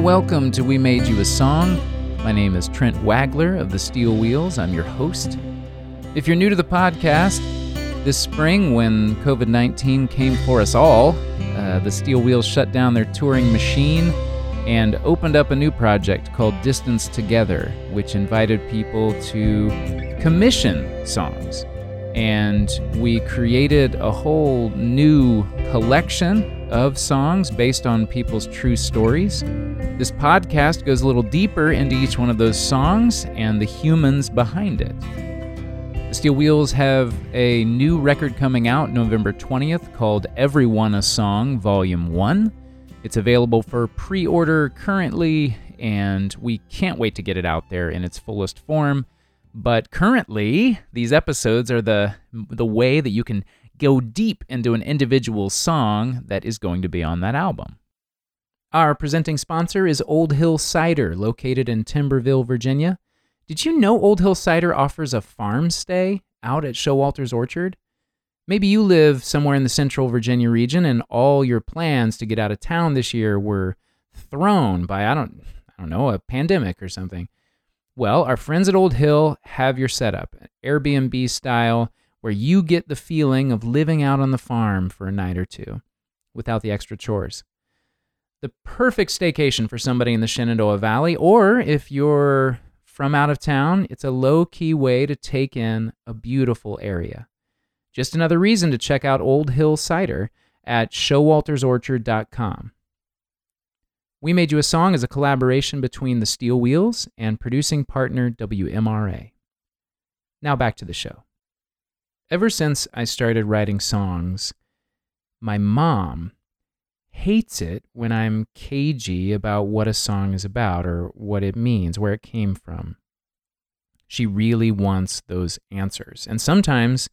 welcome to We Made You a Song. My name is Trent Wagler of the Steel Wheels. I'm your host. If you're new to the podcast, this spring when COVID 19 came for us all, uh, the Steel Wheels shut down their touring machine and opened up a new project called Distance Together, which invited people to commission songs. And we created a whole new collection of songs based on people's true stories. This podcast goes a little deeper into each one of those songs and the humans behind it. The Steel Wheels have a new record coming out November 20th called Everyone a Song Volume 1. It's available for pre order currently, and we can't wait to get it out there in its fullest form. But currently, these episodes are the, the way that you can go deep into an individual song that is going to be on that album. Our presenting sponsor is Old Hill Cider, located in Timberville, Virginia. Did you know Old Hill Cider offers a farm stay out at Showalter's Orchard? Maybe you live somewhere in the central Virginia region and all your plans to get out of town this year were thrown by I don't I don't know, a pandemic or something. Well, our friends at Old Hill have your setup, Airbnb style where you get the feeling of living out on the farm for a night or two without the extra chores. The perfect staycation for somebody in the Shenandoah Valley, or if you're from out of town, it's a low key way to take in a beautiful area. Just another reason to check out Old Hill Cider at showaltersorchard.com. We Made You a Song is a collaboration between the Steel Wheels and producing partner WMRA. Now back to the show ever since I started writing songs, my mom hates it when I'm cagey about what a song is about or what it means, where it came from. She really wants those answers. And sometimes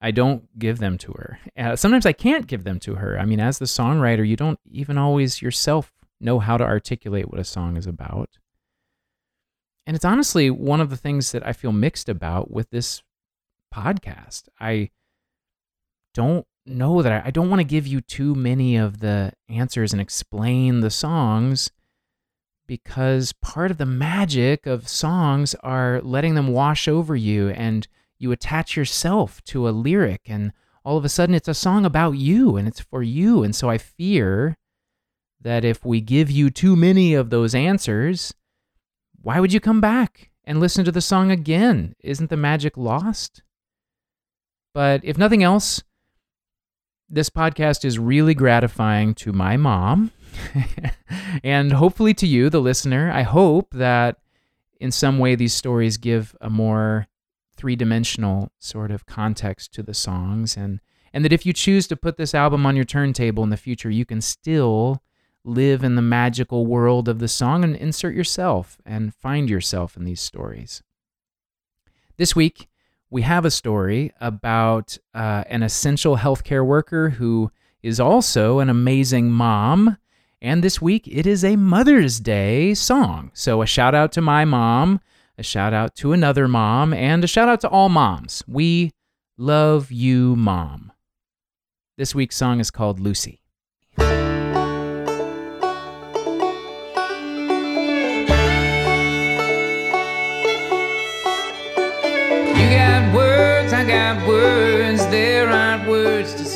I don't give them to her. Uh, sometimes I can't give them to her. I mean, as the songwriter, you don't even always yourself know how to articulate what a song is about. And it's honestly one of the things that I feel mixed about with this podcast. I don't know that I, I don't want to give you too many of the answers and explain the songs because part of the magic of songs are letting them wash over you and you attach yourself to a lyric and all of a sudden it's a song about you and it's for you. And so i fear that if we give you too many of those answers why would you come back and listen to the song again? Isn't the magic lost but if nothing else, this podcast is really gratifying to my mom and hopefully to you, the listener. I hope that in some way these stories give a more three dimensional sort of context to the songs and and that if you choose to put this album on your turntable in the future, you can still live in the magical world of the song and insert yourself and find yourself in these stories. This week, we have a story about uh, an essential healthcare worker who is also an amazing mom. And this week it is a Mother's Day song. So a shout out to my mom, a shout out to another mom, and a shout out to all moms. We love you, mom. This week's song is called Lucy.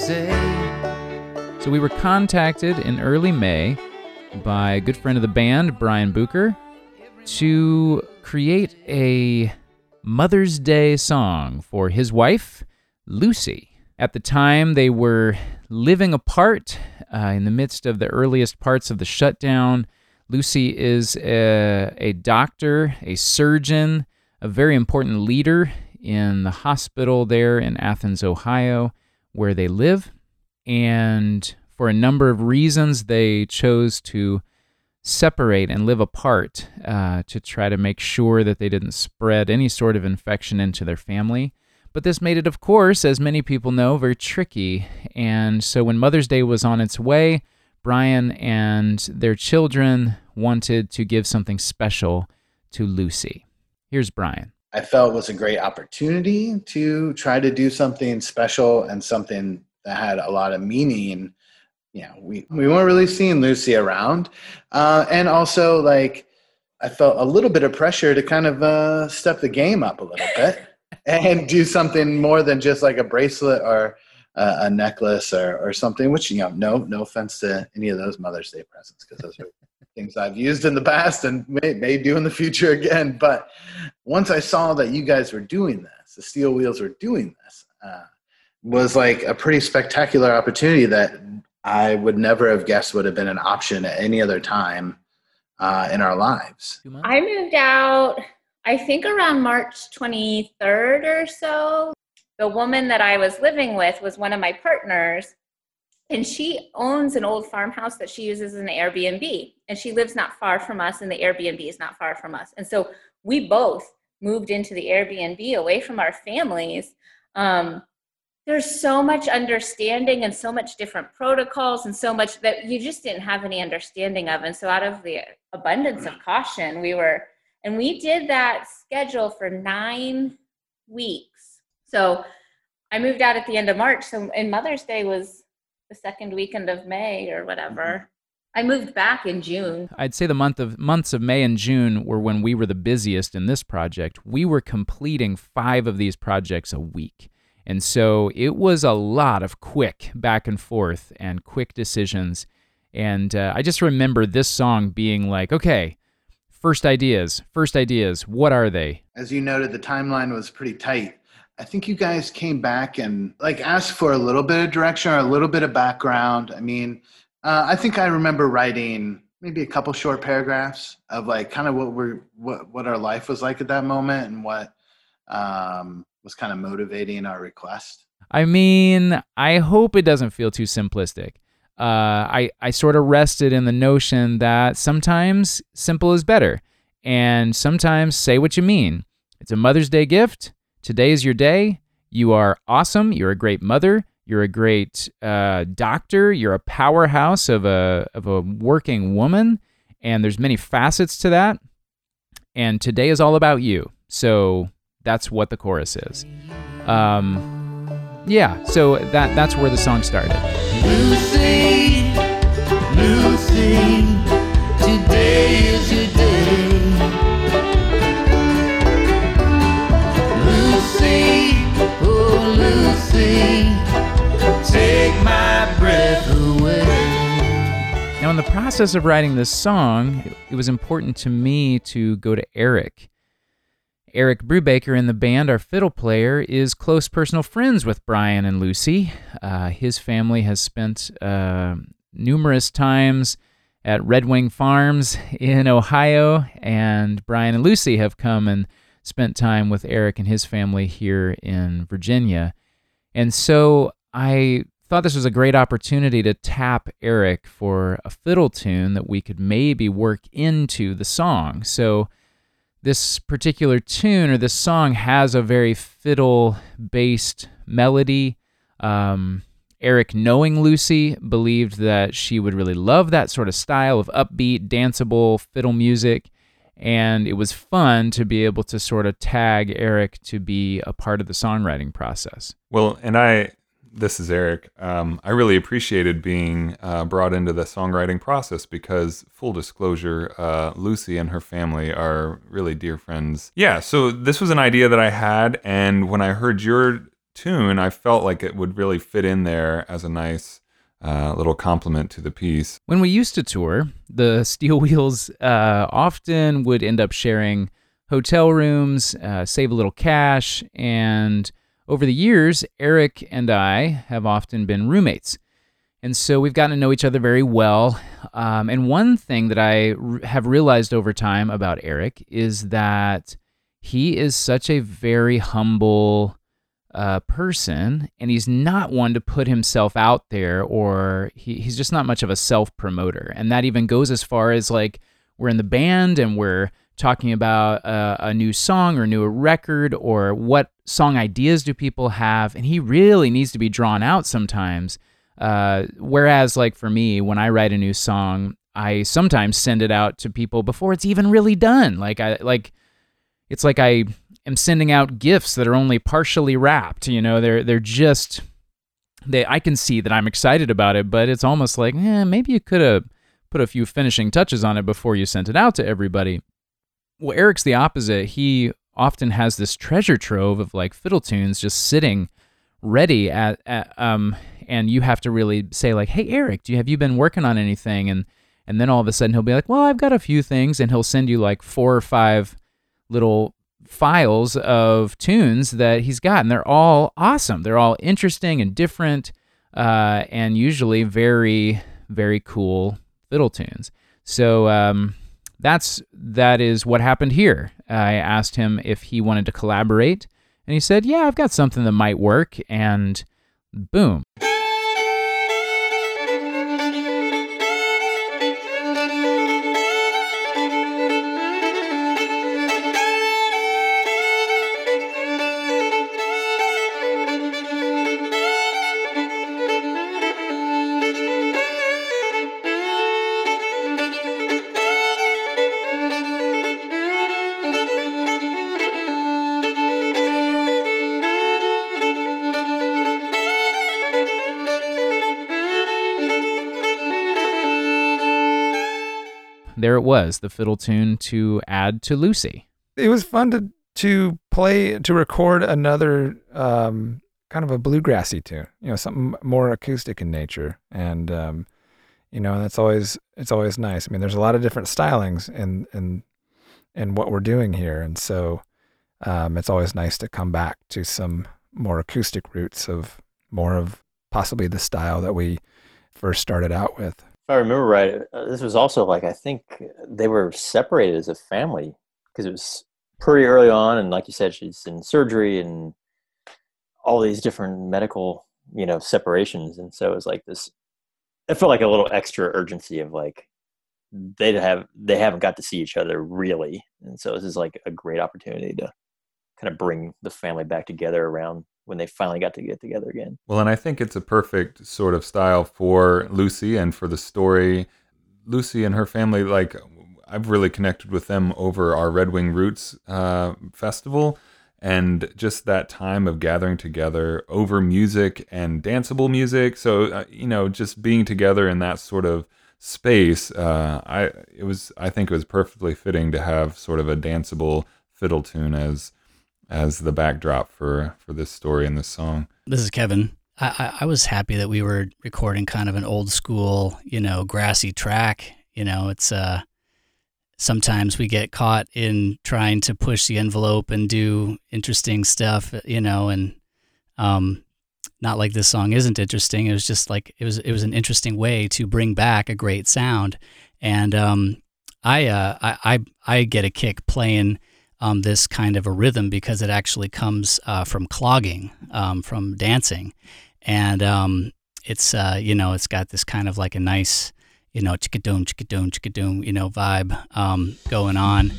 Say. So we were contacted in early May by a good friend of the band, Brian Bucher, to create a Mother's Day song for his wife, Lucy. At the time, they were living apart uh, in the midst of the earliest parts of the shutdown. Lucy is a, a doctor, a surgeon, a very important leader in the hospital there in Athens, Ohio, where they live. And for a number of reasons, they chose to separate and live apart uh, to try to make sure that they didn't spread any sort of infection into their family. But this made it, of course, as many people know, very tricky. And so when Mother's Day was on its way, Brian and their children wanted to give something special to Lucy. Here's Brian. I felt was a great opportunity to try to do something special and something that had a lot of meaning you know, we, we weren't really seeing Lucy around. Uh, and also, like, I felt a little bit of pressure to kind of uh, step the game up a little bit and do something more than just like a bracelet or a, a necklace or, or something, which, you know, no, no offense to any of those Mother's Day presents because those are things I've used in the past and may, may do in the future again. But once I saw that you guys were doing this, the Steel Wheels were doing this, uh, was like a pretty spectacular opportunity that I would never have guessed would have been an option at any other time uh, in our lives. I moved out, I think around March 23rd or so. The woman that I was living with was one of my partners, and she owns an old farmhouse that she uses as an Airbnb. And she lives not far from us, and the Airbnb is not far from us. And so we both moved into the Airbnb away from our families. Um, there's so much understanding and so much different protocols and so much that you just didn't have any understanding of and so out of the abundance of caution we were and we did that schedule for nine weeks so i moved out at the end of march so and mother's day was the second weekend of may or whatever mm-hmm. I moved back in June. I'd say the month of months of May and June were when we were the busiest in this project. We were completing 5 of these projects a week. And so it was a lot of quick back and forth and quick decisions. And uh, I just remember this song being like, okay, first ideas, first ideas, what are they? As you noted, the timeline was pretty tight. I think you guys came back and like asked for a little bit of direction or a little bit of background. I mean, uh, I think I remember writing maybe a couple short paragraphs of like kind of what we're what what our life was like at that moment and what um, was kind of motivating our request? I mean, I hope it doesn't feel too simplistic. Uh, I, I sort of rested in the notion that sometimes simple is better, and sometimes say what you mean. It's a Mother's Day gift. Today is your day. You are awesome. You're a great mother. You're a great uh, doctor. You're a powerhouse of a of a working woman, and there's many facets to that. And today is all about you. So that's what the chorus is. Um, yeah, so that that's where the song started. Lucy, Lucy, today is your process of writing this song, it was important to me to go to Eric Eric Brubaker in the band, our fiddle player, is close personal friends with Brian and Lucy. Uh, his family has spent uh, numerous times at Red Wing Farms in Ohio, and Brian and Lucy have come and spent time with Eric and his family here in Virginia. And so I thought this was a great opportunity to tap Eric for a fiddle tune that we could maybe work into the song. So this particular tune or this song has a very fiddle based melody. Um, Eric, knowing Lucy, believed that she would really love that sort of style of upbeat, danceable fiddle music. And it was fun to be able to sort of tag Eric to be a part of the songwriting process. Well, and I this is Eric. Um, I really appreciated being uh, brought into the songwriting process because, full disclosure, uh, Lucy and her family are really dear friends. Yeah, so this was an idea that I had, and when I heard your tune, I felt like it would really fit in there as a nice uh, little compliment to the piece. When we used to tour, the Steel Wheels uh, often would end up sharing hotel rooms, uh, save a little cash, and over the years, Eric and I have often been roommates. And so we've gotten to know each other very well. Um, and one thing that I r- have realized over time about Eric is that he is such a very humble uh, person, and he's not one to put himself out there, or he, he's just not much of a self promoter. And that even goes as far as like we're in the band and we're talking about a, a new song or new record or what song ideas do people have and he really needs to be drawn out sometimes. Uh, whereas like for me when i write a new song i sometimes send it out to people before it's even really done. Like i like it's like i am sending out gifts that are only partially wrapped you know? They're they're just they I can see that I'm excited about it, but it's almost like, eh, maybe you could have put a few finishing touches on it before you sent it out to everybody. Well, Eric's the opposite. He often has this treasure trove of like fiddle tunes just sitting ready at, at um and you have to really say like, "Hey Eric, do you have you been working on anything?" and and then all of a sudden he'll be like, "Well, I've got a few things," and he'll send you like four or five little files of tunes that he's got, and they're all awesome. They're all interesting and different, uh, and usually very, very cool fiddle tunes. So um, that's that is what happened here. I asked him if he wanted to collaborate, and he said, "Yeah, I've got something that might work." And boom. It was, the fiddle tune to add to Lucy. It was fun to to play to record another um, kind of a bluegrassy tune, you know, something more acoustic in nature, and um, you know, that's always it's always nice. I mean, there's a lot of different stylings in in in what we're doing here, and so um, it's always nice to come back to some more acoustic roots of more of possibly the style that we first started out with. I remember right, uh, this was also like I think they were separated as a family because it was pretty early on, and like you said, she's in surgery and all these different medical, you know, separations, and so it was like this. It felt like a little extra urgency of like they have they haven't got to see each other really, and so this is like a great opportunity to kind of bring the family back together around when they finally got to get together again. Well, and I think it's a perfect sort of style for Lucy and for the story. Lucy and her family, like, I've really connected with them over our Red Wing Roots uh, festival. And just that time of gathering together over music and danceable music. So, uh, you know, just being together in that sort of space, uh, I it was I think it was perfectly fitting to have sort of a danceable fiddle tune as as the backdrop for for this story and this song. This is Kevin. I, I was happy that we were recording kind of an old school, you know, grassy track. You know, it's uh sometimes we get caught in trying to push the envelope and do interesting stuff, you know, and um not like this song isn't interesting. It was just like it was it was an interesting way to bring back a great sound. And um I uh I I, I get a kick playing um, this kind of a rhythm because it actually comes uh, from clogging, um, from dancing, and um, it's uh, you know it's got this kind of like a nice you know chickadoom chickadoom chickadoom you know vibe um, going on.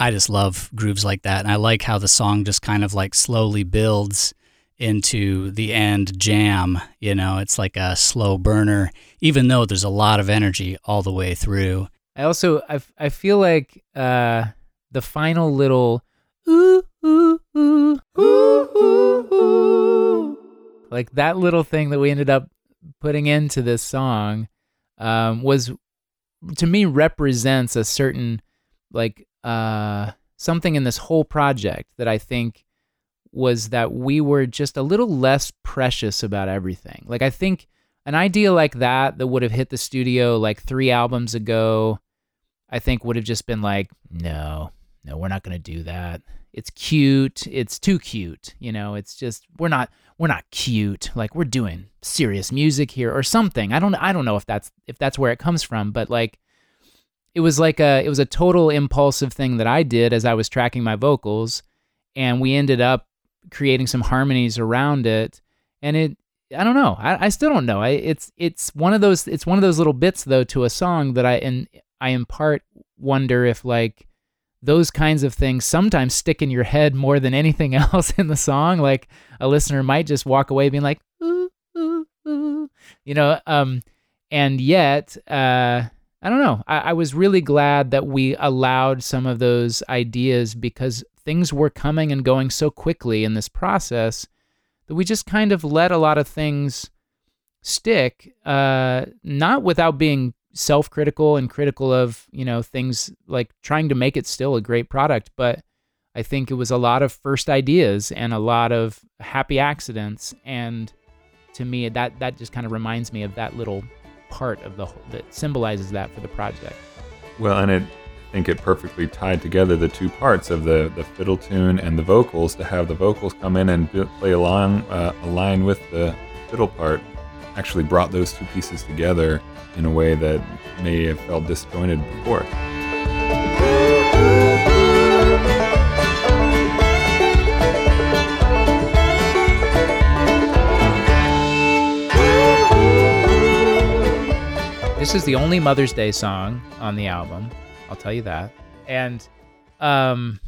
I just love grooves like that, and I like how the song just kind of like slowly builds into the end jam. You know, it's like a slow burner, even though there's a lot of energy all the way through. I also I, I feel like uh, the final little ooh ooh ooh ooh ooh like that little thing that we ended up putting into this song um, was to me represents a certain like uh, something in this whole project that I think was that we were just a little less precious about everything. Like I think an idea like that that would have hit the studio like 3 albums ago I think would have just been like no, no, we're not going to do that. It's cute. It's too cute. You know, it's just we're not we're not cute. Like we're doing serious music here or something. I don't I don't know if that's if that's where it comes from, but like it was like a it was a total impulsive thing that I did as I was tracking my vocals and we ended up creating some harmonies around it and it I don't know. I, I still don't know. I, it's it's one of those it's one of those little bits though to a song that I and I in part wonder if like those kinds of things sometimes stick in your head more than anything else in the song. Like a listener might just walk away being like, ooh, ooh, ooh. you know, um, and yet, uh, I don't know. I, I was really glad that we allowed some of those ideas because things were coming and going so quickly in this process that we just kind of let a lot of things stick, uh, not without being self-critical and critical of you know things like trying to make it still a great product, but I think it was a lot of first ideas and a lot of happy accidents, and to me that that just kind of reminds me of that little part of the whole, that symbolizes that for the project. Well, and it think it perfectly tied together the two parts of the the fiddle tune and the vocals to have the vocals come in and play along uh, align with the fiddle part actually brought those two pieces together in a way that may have felt disjointed before. This is the only Mother's Day song on the album. I'll tell you that. And um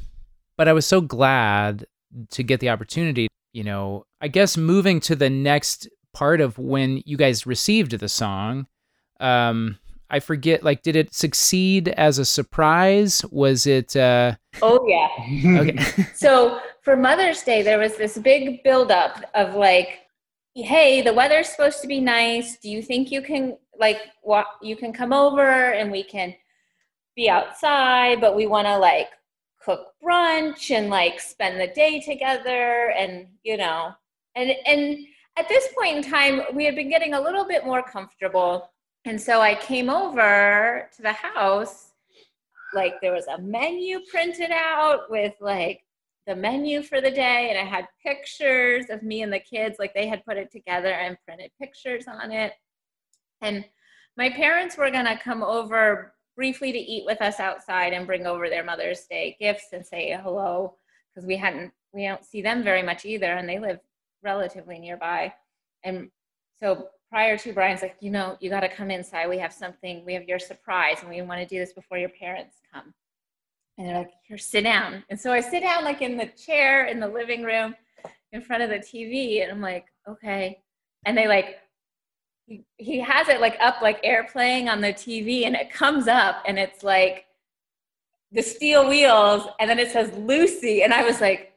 but I was so glad to get the opportunity, you know, I guess moving to the next part of when you guys received the song, um I forget like did it succeed as a surprise? Was it uh Oh yeah. okay. so for Mother's Day, there was this big buildup of like, hey, the weather's supposed to be nice. Do you think you can like walk? You can come over and we can be outside, but we want to like cook brunch and like spend the day together, and you know, and and at this point in time, we had been getting a little bit more comfortable, and so I came over to the house like there was a menu printed out with like the menu for the day and i had pictures of me and the kids like they had put it together and printed pictures on it. And my parents were going to come over briefly to eat with us outside and bring over their mother's day gifts and say hello because we hadn't we don't see them very much either and they live relatively nearby. And so prior to brian's like you know you got to come inside. We have something we have your surprise and we want to do this before your parents come. And they're like here sit down. And so i sit down like in the chair in the living room in front of the tv and i'm like okay. And they like he, has it like up like airplaying on the tv and it comes up and it's like the steel wheels and then it says lucy and i was like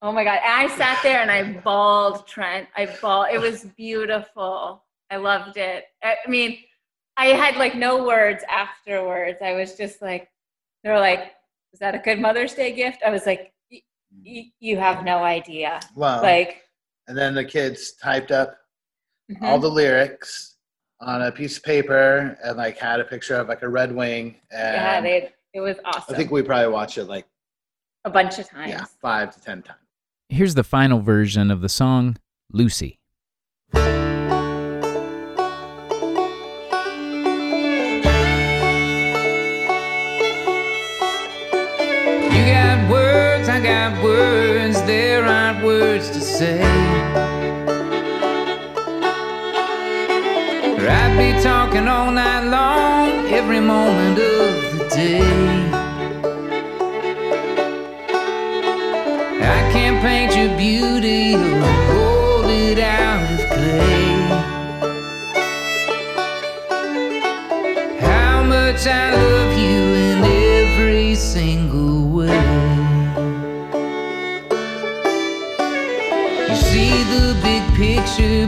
oh my god. And i sat there and i bawled trent. I bawled. It was beautiful. I loved it. I mean i had like no words afterwards. I was just like they were like is that a good mother's day gift? I was like "Y- y- you have no idea. Wow. like and then the kids typed up mhm. all the lyrics on a piece of paper and like had a picture of like a red wing. And yeah they it was awesome I think we probably watched it like a bunch of times yeah five to ten times. Here's the final version of the song Lucy. You got words, I got words, there aren't words to say. Talking all night long, every moment of the day. I can't paint your beauty or hold it out of clay. How much I love you in every single way. You see the big picture,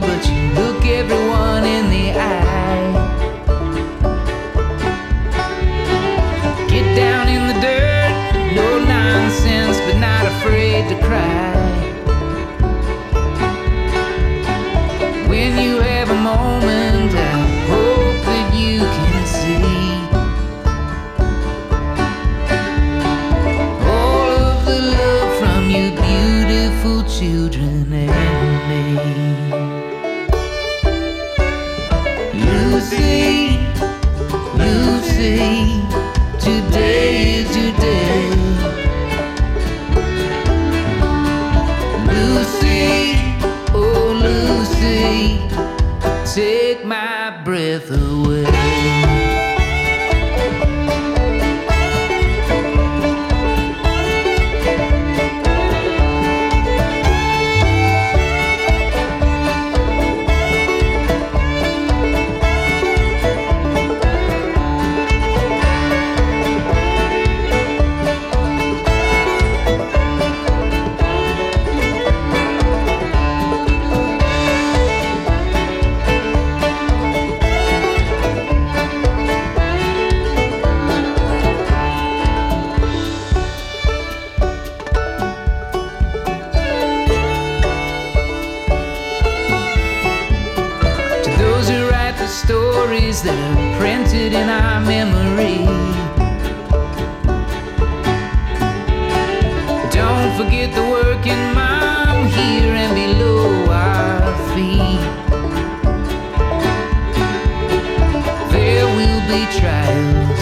trials,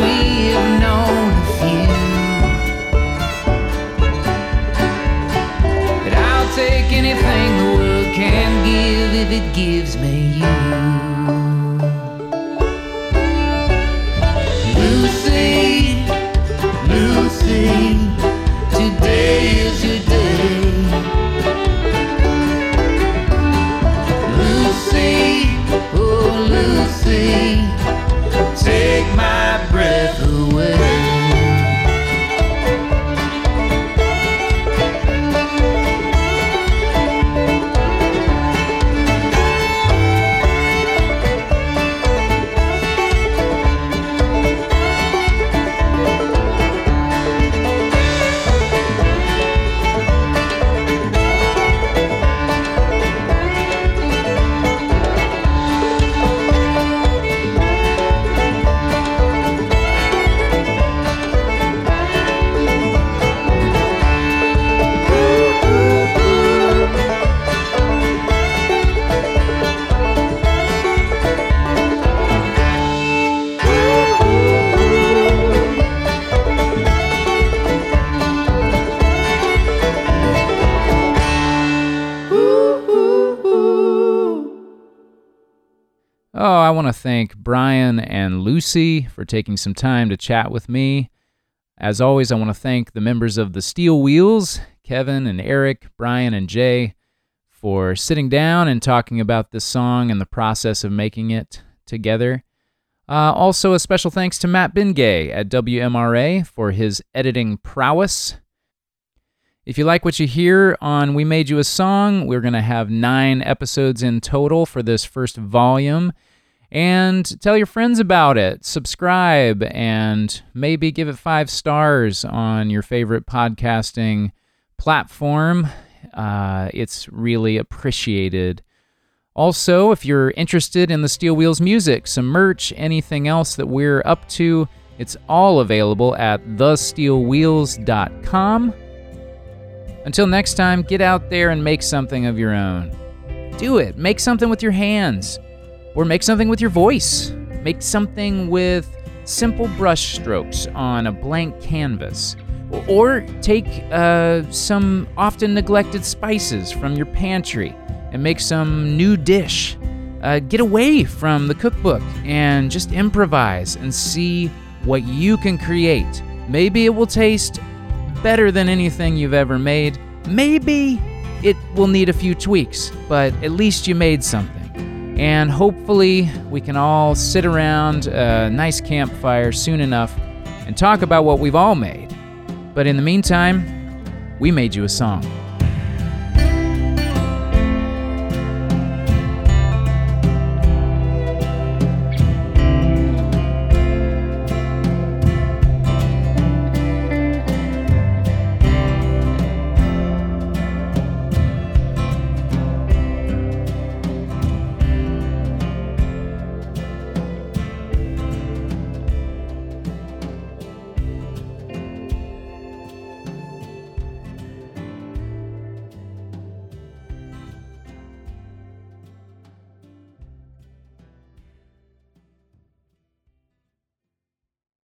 we have known a few. But I'll take anything the world can give if it gives me. Want to thank Brian and Lucy for taking some time to chat with me. As always, I want to thank the members of the Steel Wheels, Kevin and Eric, Brian and Jay, for sitting down and talking about this song and the process of making it together. Uh, also, a special thanks to Matt Bingay at WMRA for his editing prowess. If you like what you hear on We Made You a Song, we're going to have nine episodes in total for this first volume. And tell your friends about it, subscribe, and maybe give it five stars on your favorite podcasting platform. Uh, it's really appreciated. Also, if you're interested in the Steel Wheels music, some merch, anything else that we're up to, it's all available at thesteelwheels.com. Until next time, get out there and make something of your own. Do it. Make something with your hands, or make something with your voice. Make something with simple brush strokes on a blank canvas. Or take uh, some often neglected spices from your pantry and make some new dish. Uh, get away from the cookbook and just improvise and see what you can create. Maybe it will taste better than anything you've ever made. Maybe it will need a few tweaks, but at least you made something. And hopefully, we can all sit around a nice campfire soon enough and talk about what we've all made. But in the meantime, we made you a song.